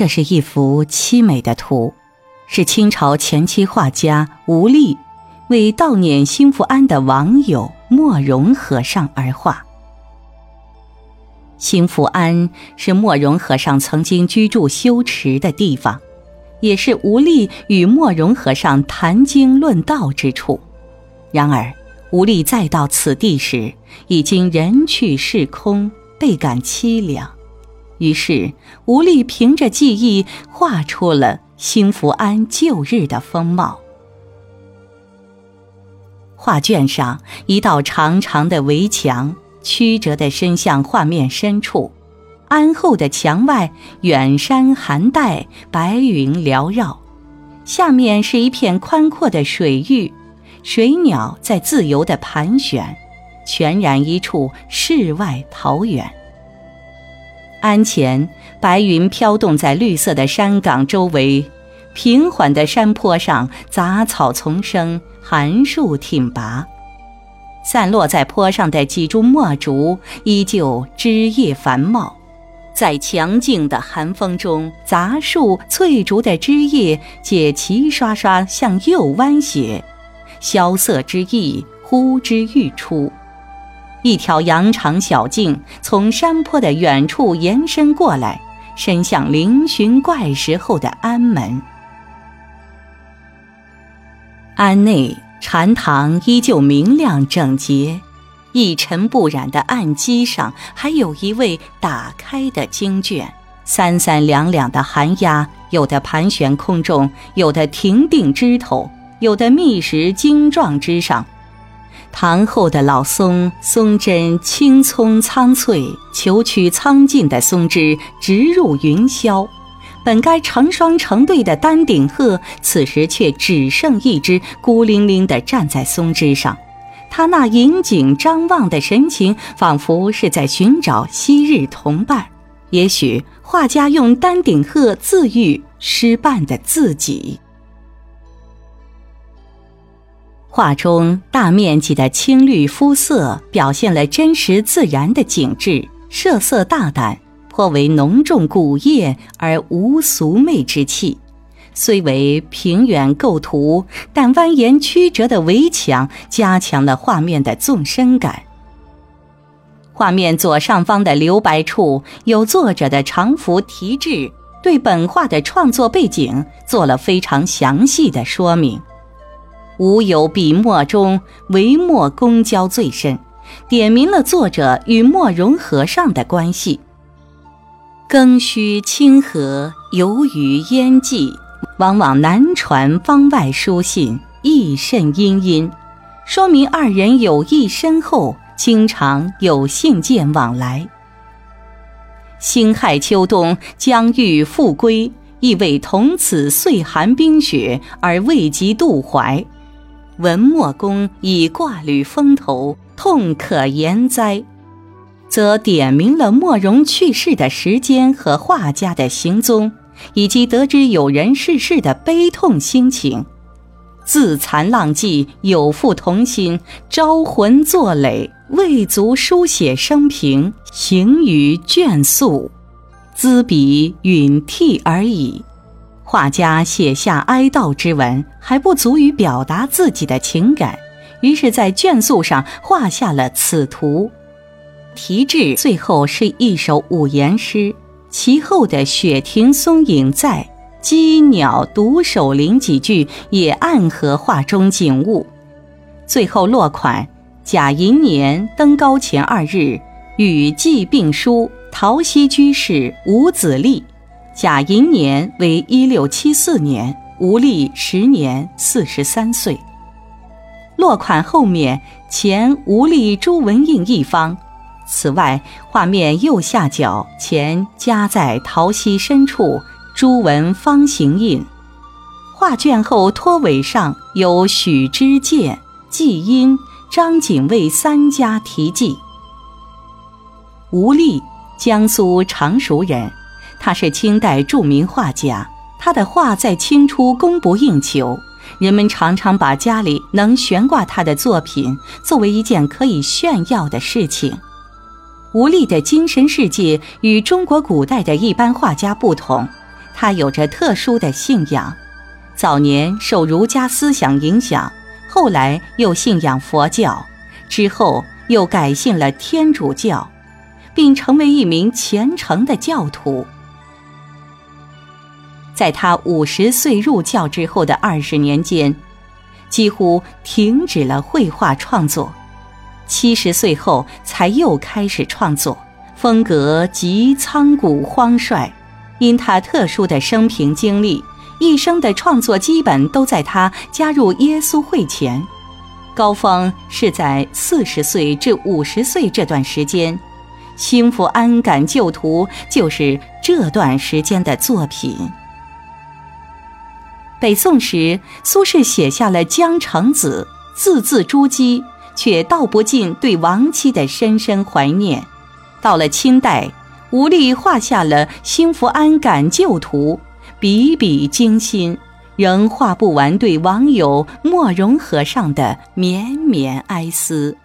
这是一幅凄美的图，是清朝前期画家吴俐为悼念辛福安的网友莫容和尚而画。辛福安是莫容和尚曾经居住修持的地方，也是吴俐与莫容和尚谈经论道之处。然而，吴俐再到此地时，已经人去势空，倍感凄凉。于是，吴俐凭着记忆画出了辛福安旧日的风貌。画卷上一道长长的围墙。曲折地伸向画面深处，安厚的墙外，远山寒带，白云缭绕。下面是一片宽阔的水域，水鸟在自由地盘旋，全然一处世外桃源。鞍前，白云飘动在绿色的山岗周围，平缓的山坡上，杂草丛生，寒树挺拔。散落在坡上的几株墨竹依旧枝叶繁茂，在强劲的寒风中，杂树、翠竹的枝叶皆齐刷刷向右弯斜，萧瑟之意呼之欲出。一条羊肠小径从山坡的远处延伸过来，伸向嶙峋怪石后的庵门。庵内。禅堂依旧明亮整洁，一尘不染的案几上还有一位打开的经卷，三三两两的寒鸦，有的盘旋空中，有的停定枝头，有的觅食茎状之上。堂后的老松，松针青葱苍翠，虬曲苍劲的松枝直入云霄。本该成双成对的丹顶鹤，此时却只剩一只，孤零零地站在松枝上。它那引颈张望的神情，仿佛是在寻找昔日同伴。也许画家用丹顶鹤自喻失伴的自己。画中大面积的青绿肤色，表现了真实自然的景致，色色大胆。颇为浓重古叶而无俗媚之气，虽为平远构图，但蜿蜒曲折的围墙加强了画面的纵深感。画面左上方的留白处有作者的长幅题志，对本画的创作背景做了非常详细的说明。无有笔墨中唯墨公交最深，点明了作者与莫容和尚的关系。庚戌清河游于烟迹，往往南传方外书信，亦甚殷殷，说明二人友谊深厚，经常有信件往来。辛亥秋冬将欲复归，亦为同此岁寒冰雪而未及渡淮。文墨公以挂履风头，痛可言哉。则点明了莫容去世的时间和画家的行踪，以及得知有人逝世的悲痛心情。自残浪迹，有负童心，招魂作累，未足书写生平，行于卷素，资笔允替而已。画家写下哀悼之文，还不足以表达自己的情感，于是，在卷素上画下了此图。题志最后是一首五言诗，其后的“雪庭松影在，鸡鸟独守林”几句也暗合画中景物。最后落款：甲寅年登高前二日，与季并书陶溪居士吴子立。甲寅年为一六七四年，吴历时年四十三岁。落款后面前吴历朱文印一方。此外，画面右下角前夹在桃溪深处朱文方形印。画卷后拖尾上有许知建、季因、张景卫三家题记。吴立，江苏常熟人，他是清代著名画家。他的画在清初供不应求，人们常常把家里能悬挂他的作品作为一件可以炫耀的事情。吴俐的精神世界与中国古代的一般画家不同，他有着特殊的信仰，早年受儒家思想影响，后来又信仰佛教，之后又改信了天主教，并成为一名虔诚的教徒。在他五十岁入教之后的二十年间，几乎停止了绘画创作。七十岁后才又开始创作，风格极苍古荒率。因他特殊的生平经历，一生的创作基本都在他加入耶稣会前，高峰是在四十岁至五十岁这段时间。幸福安感旧图就是这段时间的作品。北宋时，苏轼写下了《江城子》，字字珠玑，却道不尽对亡妻的深深怀念。到了清代。吴力画下了《兴福庵感旧图》，笔笔精心，仍画不完对网友莫容和尚的绵绵哀思。